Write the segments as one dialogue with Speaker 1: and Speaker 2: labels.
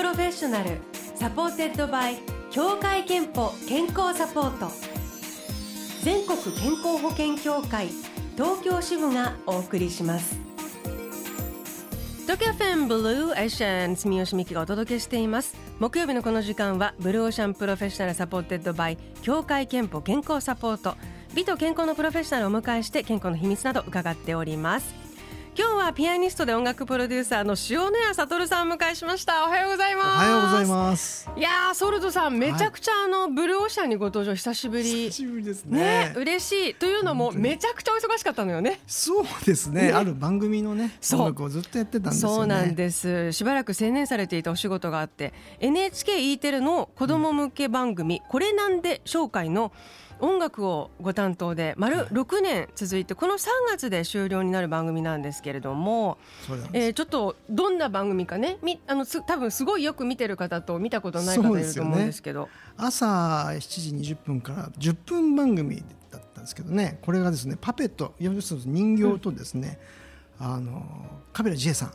Speaker 1: Professional supported by 協会けんぽ健康サポート。全国健康保険協会東京支部がお送りします。東京 FM Blue Ocean 住吉美希がお届けしています。木曜日のこの時間は Blue Ocean Professional supported by 協会けんぽ健康サポート。美と健康のプロフェッショナルをお迎えして健康の秘密など伺っております。今日はピアニストで音楽プロデューサーの塩谷悟さんを迎えしました。おはようございます。お
Speaker 2: はようございます。
Speaker 1: いやソルトさんめちゃくちゃあの、ブルーオーシャンにご登場久しぶり。
Speaker 2: 久しぶりですね。
Speaker 1: ね嬉しい。というのもめちゃくちゃお忙しかったのよね。
Speaker 2: そうですね、ね、ある番組のね音楽をずっとやってたんですよ、ね、
Speaker 1: そうなんです。しばらく専念されていたお仕事があって NHKE テレの子供向け番組、うん、これなんで紹介の音楽をご担当で丸6年続いてこの3月で終了になる番組なんですけれども、えー、ちょっとどんな番組かねみあの多分すごいよく見てる方と見たことない方いると思うんですけど、ね、
Speaker 2: 朝7時20分から10分番組だったんですけどねこれがですねパペット要するに人形とですね、うん、あのカメラ J さん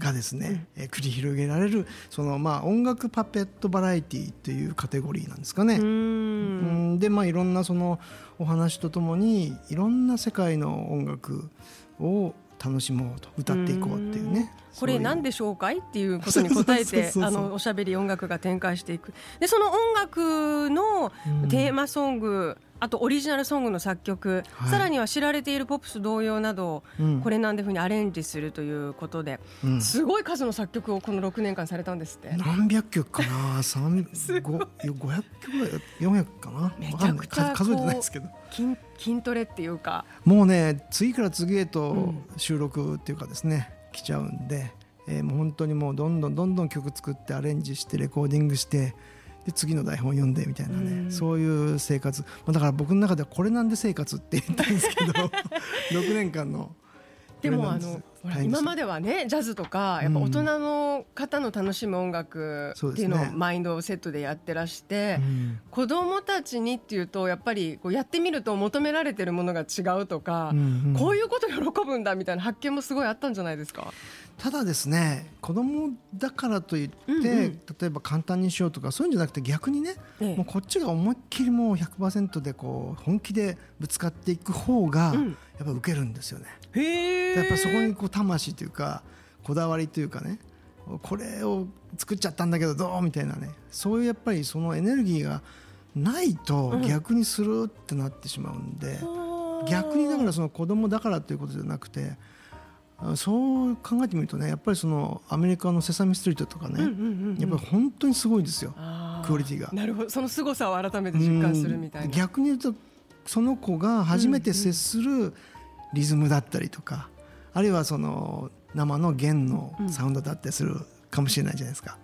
Speaker 2: がですね、うん、え繰り広げられるそのまあ音楽パペットバラエティーというカテゴリーなんですかね。うん。でまあいろんなそのお話とともにいろんな世界の音楽を楽しもうと歌っていこうっていうね。
Speaker 1: これ何でしょうかいっていうことに答えてあのおしゃべり音楽が展開していく。でその音楽のテーマソング、うんあとオリジナルソングの作曲、はい、さらには知られているポップス同様などを、うん、これなんでふうにアレンジするということで、うん、すごい数の作曲をこの6年間されたんですって。
Speaker 2: 何百曲かな？500曲ぐらい400かな？
Speaker 1: めちゃくちゃ
Speaker 2: 数えてないですけど。
Speaker 1: 筋筋トレっていうか。
Speaker 2: もうね次から次へと収録っていうかですね、うん、来ちゃうんで、えー、もう本当にもうどんどんどんどん曲作ってアレンジしてレコーディングしてで次の台本読んでみたいなね、うん、そういう生活。だから僕の中ではこれなんで生活って言ったんですけど 6年間の。
Speaker 1: でもあの今まではねジャズとかやっぱ大人の方の楽しむ音楽っていうのをマインドセットでやってらして、うん、子供たちにっていうとやっぱりこうやってみると求められてるものが違うとか、こういうこと喜ぶんだみたいな発見もすごいあったんじゃないですか？
Speaker 2: ただですね子供だからといって、うんうん、例えば簡単にしようとかそういうんじゃなくて逆にね、ええ、もうこっちが思いっきりもう100%でこう本気でぶつかっていく方が、やっぱ受けるんですよね。
Speaker 1: へ
Speaker 2: やっぱそこにこう魂というかこだわりというかねこれを作っちゃったんだけどどうみたいなねそういうやっぱりそのエネルギーがないと逆にするってなってしまうんで、うん、逆にだからその子供だからということじゃなくてそう考えてみるとねやっぱりそのアメリカの「セサミストリート」とかね、やっぱり本当にすごいですよクオリティが。
Speaker 1: なるほど。その凄さを改めて実感するみたいな。
Speaker 2: 逆に言うとその子が初めて接するリズムだったりとか、あるいはその生の弦のサウンドだったりするかもしれないじゃないですか。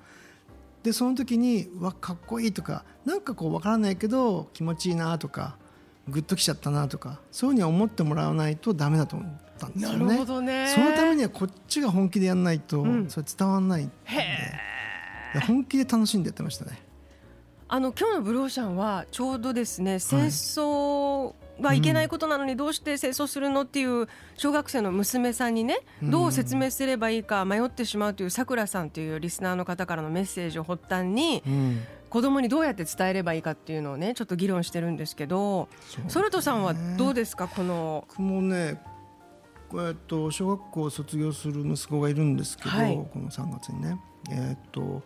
Speaker 2: でその時にわかっこいいとかなんかこう分からないけど気持ちいいなとかグッときちゃったなとかそういうふうに思ってもらわないとダメだと思ったんですよね。なるほどね。そのためにはこっちが本気でやらないと、それ伝わらないんで、本気で楽しんでやってましたね。
Speaker 1: あの今日のブローシャンはちょうどですね戦争はいけないことなのにどうして戦争するのっていう小学生の娘さんにねどう説明すればいいか迷ってしまうというさくらさんというリスナーの方からのメッセージを発端に、子供にどうやって伝えればいいかっていうのをねちょっと議論してるんですけど、ソルトさんはどうですかこの。
Speaker 2: 僕もねえっと小学校を卒業する息子がいるんですけど、はい、この3月にね。えっと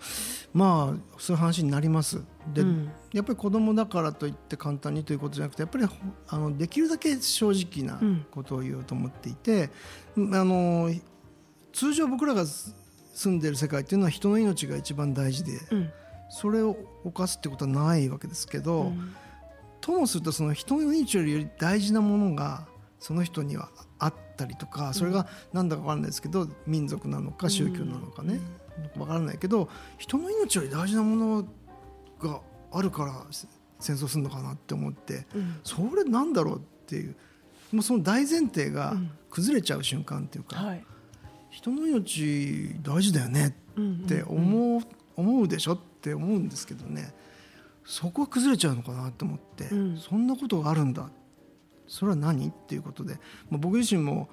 Speaker 2: まあそういう話になります。で、うん、やっぱり子供だからといって簡単にということじゃなくてやっぱりあのできるだけ正直なことを言おうと思っていて、うん、あの通常僕らが住んでる世界っていうのは人の命が一番大事で、うん、それを犯すってことはないわけですけど、ともするとその人の命より大事なものがその人にはあったりとかそれが何だか分からないですけど民族なのか宗教なのかね。分からないけど人の命より大事なものがあるから戦争するのかなって思って、それなんだろうっていうもうその大前提が崩れちゃう瞬間っていうか、人の命大事だよねって思う,、思うでしょって思うんですけどね。そこは崩れちゃうのかなと思って、そんなことがあるんだそれは何？っていうことで、まあ、僕自身も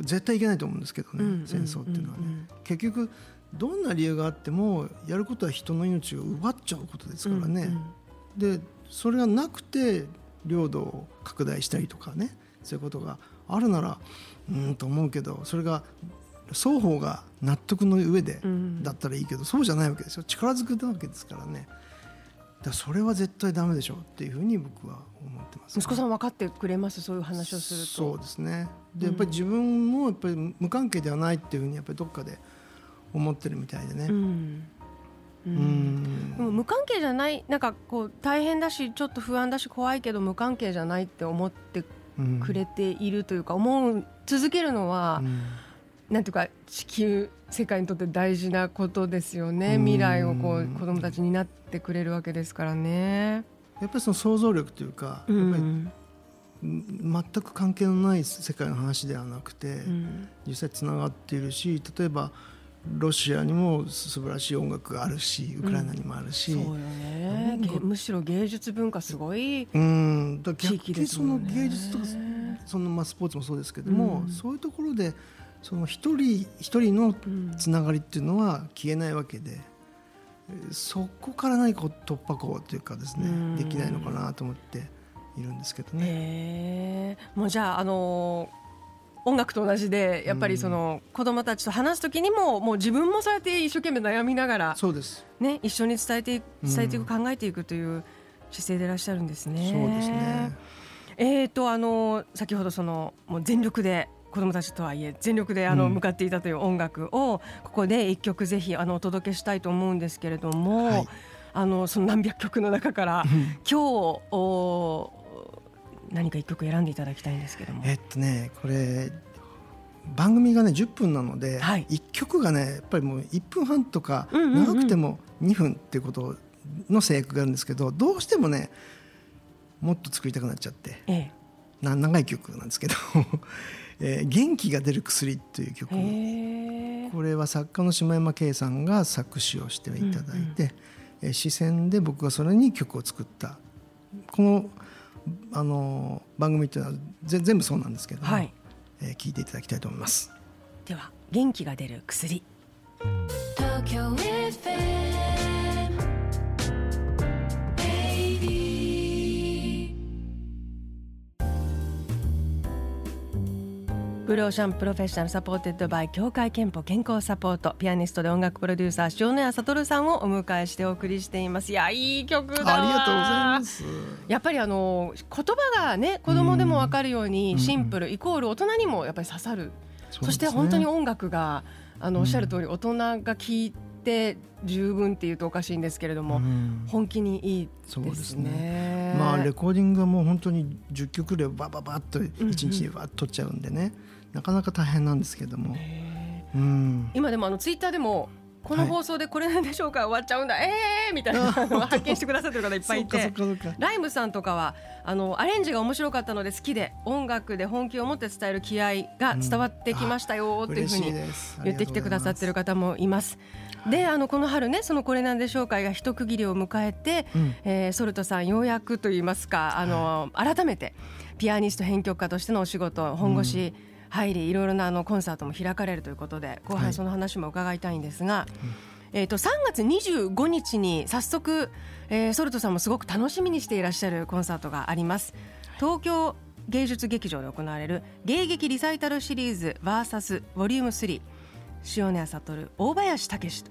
Speaker 2: 絶対いけないと思うんですけどね、戦争っていうのはね。結局どんな理由があってもやることは人の命を奪っちゃうことですからね。でそれがなくて領土を拡大したりとかねそういうことがあるならうんと思うけどそれが双方が納得の上でだったらいいけど、そうじゃないわけですよ。力ずくなわけですからねだそれは絶対ダメでしょうっていうふうに僕は思ってます、
Speaker 1: ね、息子さん分かってくれます？そういう話をすると。
Speaker 2: そうですね。でやっぱり自分もやっぱり無関係ではないっていうふうにやっぱりどっかで思ってるみたいでね、うん。
Speaker 1: うん、でも無関係じゃないなんかこう大変だしちょっと不安だし怖いけど無関係じゃないって思ってくれているというか、思う続けるのは、うん、なんていうか地球世界にとって大事なことですよね。未来をこう子どもたちになってくれるわけですからね。
Speaker 2: やっぱりその想像力というか、やっぱり全く関係のない世界の話ではなくて、実際つながっているし例えばロシアにも素晴らしい音楽があるしウクライナにもあるし、うん、
Speaker 1: そうよね。むしろ芸術文化すごい
Speaker 2: うん。だ逆にその芸術とかそのまあスポーツもそうですけども、うん、そういうところでその一人一人のつながりっていうのは消えないわけで、うん、そこから何か突破口というかですね、できないのかなと思っているんですけど
Speaker 1: ね。もうじゃああのー音楽と同じでやっぱりその子供たちと話す時にももう自分もそうやって一生懸命悩みながら
Speaker 2: そうです、
Speaker 1: ね、一緒に伝えて伝えていく、考えていくという姿勢でいらっしゃるんですね。
Speaker 2: そうですね。
Speaker 1: えーとあの先ほどそのもう全力で子どもたちとはいえ全力であの向かっていたという音楽をここで一曲ぜひあのお届けしたいと思うんですけれども、はい、あのその何百曲の中から今日お何か一曲選んでいただきたいんですけども。
Speaker 2: えっとねこれ番組がね10分なので、はい、1曲がねやっぱりもう1分半とか長くても2分っていうことの制約があるんですけどどうしてもねもっと作りたくなっちゃって、ええ、長い曲なんですけどえー、元気が出る薬」という曲。これは作家の下山圭さんが作詞をしていただいて、うんうん、えー、視線で僕がそれに曲を作った。このあの番組っていうのは全部そうなんですけども、はい、えー、聞いていただきたいと思います。
Speaker 1: では元気が出る薬。東京 Blue Ocean Professional supported by 協会けんぽ健康サポート。ピアニストで音楽プロデューサー塩谷哲さんをお迎えしてお送りしています。いやいい曲だ
Speaker 2: ありがとうございます。
Speaker 1: やっぱりあの言葉がね子供でもわかるようにシンプルイコール大人にもやっぱり刺さる、そして本当に音楽があのおっしゃる通り大人が聴いて十分っていうとおかしいんですけれども、うん、本気にいいですね、ね、
Speaker 2: まあレコーディングはもう本当に10曲でバババッと1日にバッと取っちゃうんでね、うんうんなかなか大変なんですけども、
Speaker 1: うん、今でもあのツイッターでもこの放送でこれなんでしょうか、はい、終わっちゃうんだえ えー、みたいなのを発見してくださってる方いっぱいいて。ライムさんとかはあのアレンジが面白かったので好きで音楽で本気を持って伝える気合が伝わってきましたよっていうふうに言ってきてくださってる方もいます。であのこの春ねそのこれなんでしょうかが一区切りを迎えて、うん、えー、ソルトさんようやくと言いますかあの、はい、改めてピアニスト編曲家としてのお仕事本腰、うん入りいろいろなあのコンサートも開かれるということで後半その話も伺いたいんですが、はい、えー、と3月25日に早速、えー、ソルトさんもすごく楽しみにしていらっしゃるコンサートがあります。東京芸術劇場で行われる芸劇リサイタルシリーズ VS ボリューム3塩谷悟大林武と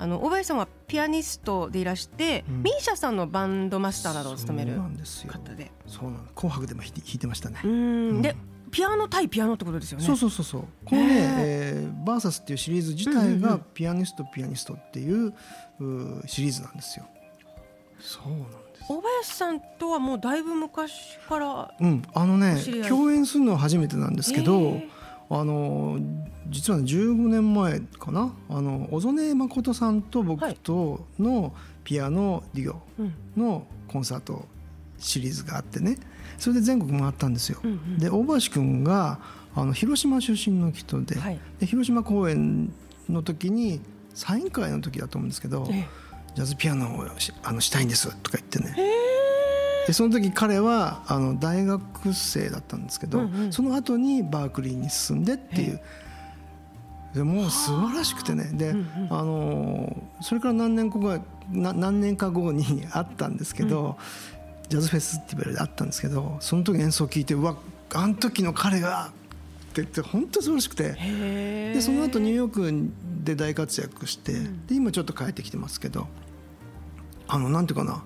Speaker 1: あの大林さんはピアニストでいらして、うん、ミーシャさんのバンドマスターなどを務める方で。
Speaker 2: そうなん紅白でも弾いてましたね。
Speaker 1: うん、でピアノ対ピアノってことですよね。
Speaker 2: そうそうそうそう。このね、えー、バーサスっていうシリーズ自体がピアニストピアニストっていううシリーズなんですよ。そうなんです。
Speaker 1: 大林さんとはもうだいぶ昔から。
Speaker 2: うん、あのね、共演するのは初めてなんですけど。あの実は、ね、15年前かな？あの小曽根誠さんと僕とのピアノデュオのコンサートシリーズがあってね、それで全国回ったんですよ。うんうん、で大橋君があの広島出身の人ではい、で広島公演の時にサイン会の時だと思うんですけど「ジャズピアノをあのしたいんです」とか言ってね。でその時彼はあの大学生だったんですけど、うんうん、その後にバークリーに進んでっていう。でもう素晴らしくてね。で、あのそれから何年後か何年か後にあったんですけど、ジャズフェスティバルであったんですけどその時演奏を聞いてうわあの時の彼がって言って本当に素晴らしくて。でその後ニューヨークで大活躍して、で今ちょっと帰ってきてますけどあのなんていうかな、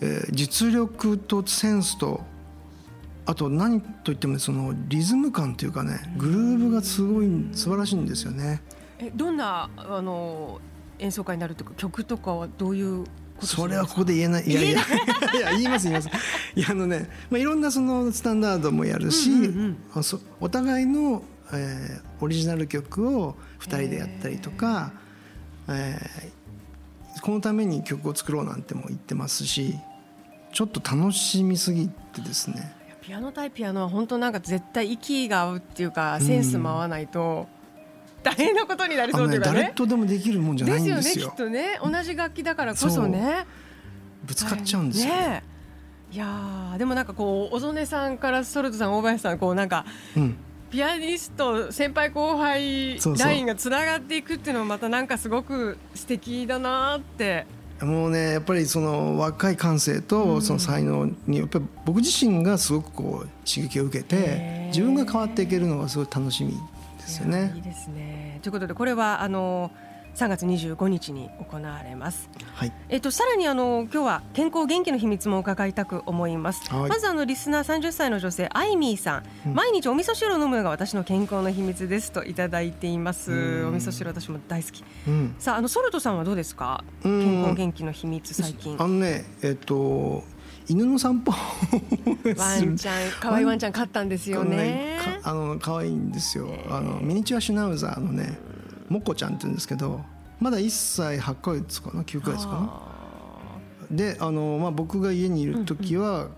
Speaker 2: えー、実力とセンスとあと何といってもそのリズム感というかねグルーブがすごい素晴らしいんですよね。
Speaker 1: えどんなあの演奏会になるとか曲とかはどういう
Speaker 2: それはここで言えない。いやいや。い。や言います言います。いやあのね、まあ、いろんなそのスタンダードもやるし、うんうんうん、お互いの、えー、オリジナル曲を2人でやったりとか、えー、このために曲を作ろうなんても言ってますしちょっと楽しみすぎてですね。
Speaker 1: ピアノ対ピアノは本当なんか絶対息が合うっていうかセンスも合わないと大変なことになりそうというか
Speaker 2: ね、誰とでもできるもんじゃないんです
Speaker 1: よ。ですよね。きっとね同じ楽器だからこそね。
Speaker 2: ぶつかっちゃうんですよ。ね。
Speaker 1: いやでもなんかこう小曽根さんからソルトさん大林さんこうなんか、うん、ピアニスト先輩後輩ラインがつながっていくっていうのもまたなんかすごく素敵だなって。
Speaker 2: もうねやっぱりその若い感性とその才能にやっぱり僕自身がすごくこう刺激を受けて自分が変わっていけるのがすごい楽しみですよね。
Speaker 1: いいですねということでこれはあの3月25日に行われます。はい。えっとさらにあの今日は健康元気の秘密も伺いたく思います。はい、まずあのリスナー30歳の女性アイミーさん、うん、毎日お味噌汁を飲むのが私の健康の秘密ですといただいています。お味噌汁私も大好き。うん、さああのソルトさんはどうですか？健康元気の秘密最近。
Speaker 2: あのねえっと。犬の散歩
Speaker 1: ワンちゃん可愛いワンちゃん飼ったんですよね。
Speaker 2: あの可愛いんですよ、あのミニチュアシュナウザーのねモコちゃんって言うんですけどまだ1歳8か月かな9か月かなであの、まあ、僕が家にいる時は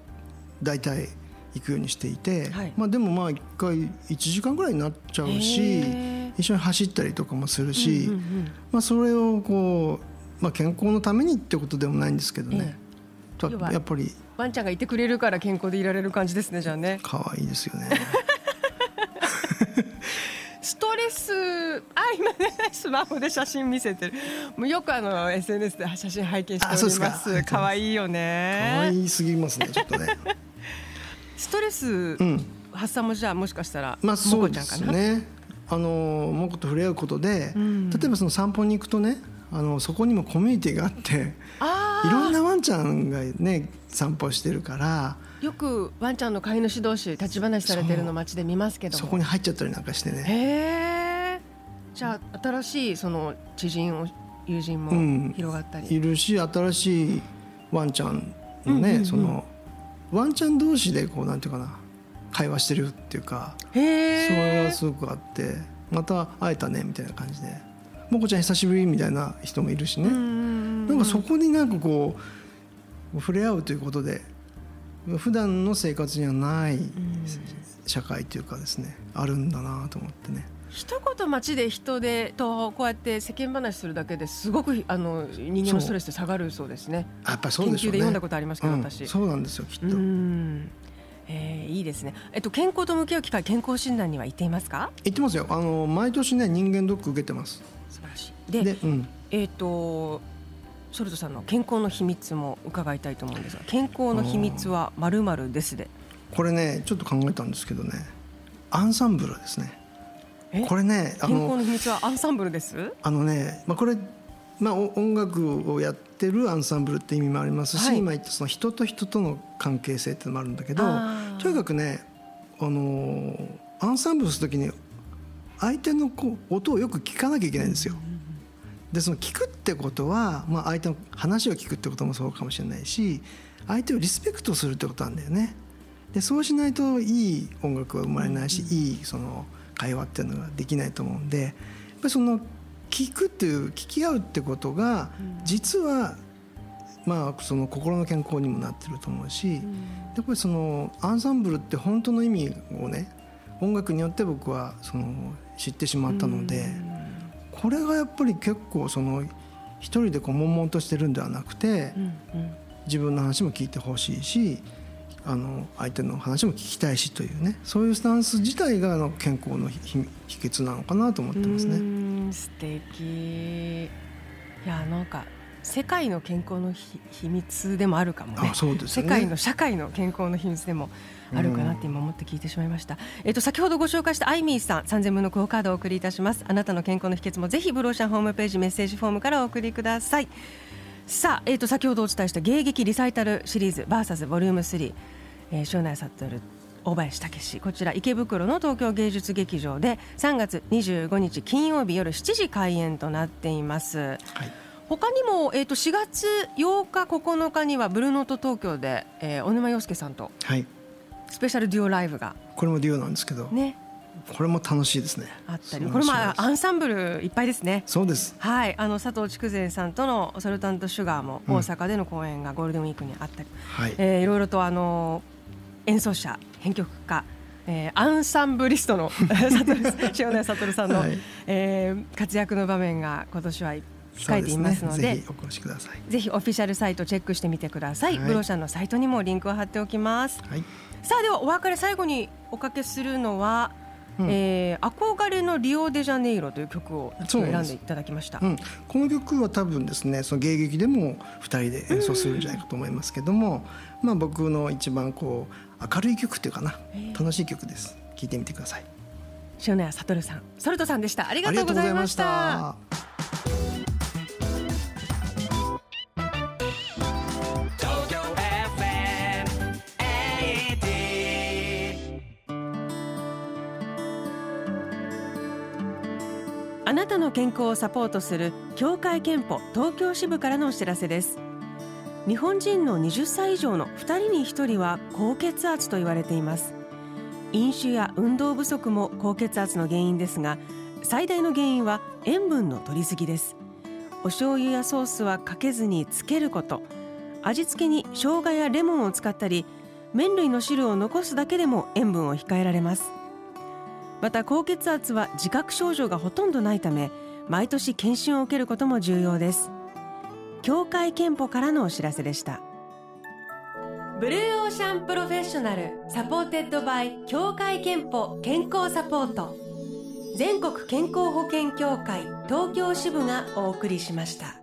Speaker 2: 大体行くようにしていて、まあ、でもまあ1回1時間ぐらいになっちゃうし一緒に走ったりとかもするし、まあ、それをこう、まあ、健康のためにってことでもないんですけどね、やっぱり。
Speaker 1: ワンちゃんがいてくれるから健康でいられる感じですねじゃあね。
Speaker 2: 可愛いですよね。
Speaker 1: ストレスあ今ねスマホで写真見せてる。もうよくあの SNS で写真拝見しております。可愛いよね。
Speaker 2: 可愛いすぎますねちょっとね。
Speaker 1: ストレス発散もじゃあもしかしたら
Speaker 2: まあそうですね。あのもこと触れ合うことで、うん、例えばその散歩に行くとねあのそこにもコミュニティがあっていろんなワンちゃんがね散歩してるから。
Speaker 1: よくワンちゃんの飼い主同士立ち話されてるの街で見ますけど
Speaker 2: そこに入っちゃったりなんかしてね。
Speaker 1: へえ。じゃあ新しいその知人を友人も広がったり、
Speaker 2: うん、いるし新しいワンちゃんのね、うんうんうん、そのワンちゃん同士でこうなんていうかな会話してるっていうかそれがすごくあってまた会えたねみたいな感じで。もこちゃん久しぶりみたいな人もいるしね。なんかそこになんかこう触れ合うということで普段の生活にはない社会というかですねあるんだなと思ってね。
Speaker 1: 一言街で人でとこうやって世間話するだけですごくあの人間のストレスって下がるそうですね。
Speaker 2: やっぱそうで
Speaker 1: ね、研究で読んだことありますけど、
Speaker 2: う
Speaker 1: ん、私。
Speaker 2: そうなんですよきっと。
Speaker 1: えー、いいですね。えっと健康と向き合う機会健康診断には行っていますか？
Speaker 2: 行ってますよ。あの毎年ね人間ドック受けてます。
Speaker 1: 素晴らしい。で、でうん、えっ、ー、とソルトさんの健康の秘密も伺いたいと思うんですが、健康の秘密はまるまるですで。
Speaker 2: これねちょっと考えたんですけどね、アンサンブルですね。これね
Speaker 1: 健康の秘密はアンサンブルです？
Speaker 2: あのね、まあこれまあ音楽をやってるアンサンブルって意味もありますし、はい、今言ったその人と人との関係性っていうのもあるんだけど、とにかくねあのアンサンブルするときに相手のこう音をよく聞かなきゃいけないんですよ。でその聞くってことは、まあ、相手の話を聞くってこともそうかもしれないし相手をリスペクトするってことなんだよね。でそうしないといい音楽は生まれないし、いいその会話っていうのができないと思うんでやっぱりその聞くっていう聞き合うってことが実はまあその心の健康にもなってると思うし、やっぱりそのアンサンブルって本当の意味をね音楽によって僕はその知ってしまったので、これがやっぱり結構その一人でこう悶々としてるんではなくて、自分の話も聞いてほしいしあの相手の話も聞きたいしというねそういうスタンス自体があの健康の秘訣なのかなと思ってますね。
Speaker 1: 素敵いやなんか世界の健康の秘密でもあるかもね、
Speaker 2: ね、
Speaker 1: 世界の社会の健康の秘密でもあるかなって今思って聞いてしまいました、うん、えっと先ほどご紹介したアイミーさん3000分のクオカードをお送りいたします。あなたの健康の秘訣もぜひブローシャンホームページメッセージフォームからお送りください。さあ、えっと先ほどお伝えした迎撃リサイタルシリーズ VS ボリューム3、えー、塩内悟大林武史。こちら池袋の東京芸術劇場で3月25日金曜日夜7時開演となっています。はい他にも、えー、と4月8日9日にはブルーノート東京で、えー、小沼洋介さんとスペシャルデュオライブが、
Speaker 2: これもデュオなんですけど。ね。これも楽しいですね。
Speaker 1: あったり。これもアンサンブルいっぱいですね。
Speaker 2: そうです。
Speaker 1: はい。あの佐藤筑前さんとのソルタントシュガーも大阪での公演がゴールデンウィークにあったり、うんはい。えー、いろいろとあの演奏者編曲家えー、アンサンブリストの 塩谷悟さんの、はい、えー、活躍の場面が今年はいっ控えていますので、
Speaker 2: ね、ぜひお越しください。
Speaker 1: ぜひオフィシャルサイトチェックしてみてください、はい、ブロシャンのサイトにもリンクを貼っておきます、はい、さあではお別れ最後におかけするのはうん、えー、憧れのリオデジャネイロという曲を選んでいただきました、うん、
Speaker 2: この曲は多分ですねその芸劇でも2人で演奏するんじゃないかと思いますけども、まあ、僕の一番こう明るい曲っていうかな楽しい曲です。聴いてみてください。
Speaker 1: 塩谷悟さんソルトさんでした。ありがとうございましたたの健康をサポートする協会憲法東京支部からのお知らせです。日本人の20歳以上の2人に1人は高血圧と言われています。飲酒や運動不足も高血圧の原因ですが最大の原因は塩分の摂りすぎです。お醤油やソースはかけずにつけること。味付けに生姜やレモンを使ったり麺類の汁を残すだけでも塩分を控えられます。また高血圧は自覚症状がほとんどないため毎年検診を受けることも重要です。協会けんぽからのお知らせでした。 Blue Ocean Professional supported by 協会けんぽ健康サポート。全国健康保険協会東京支部がお送りしました。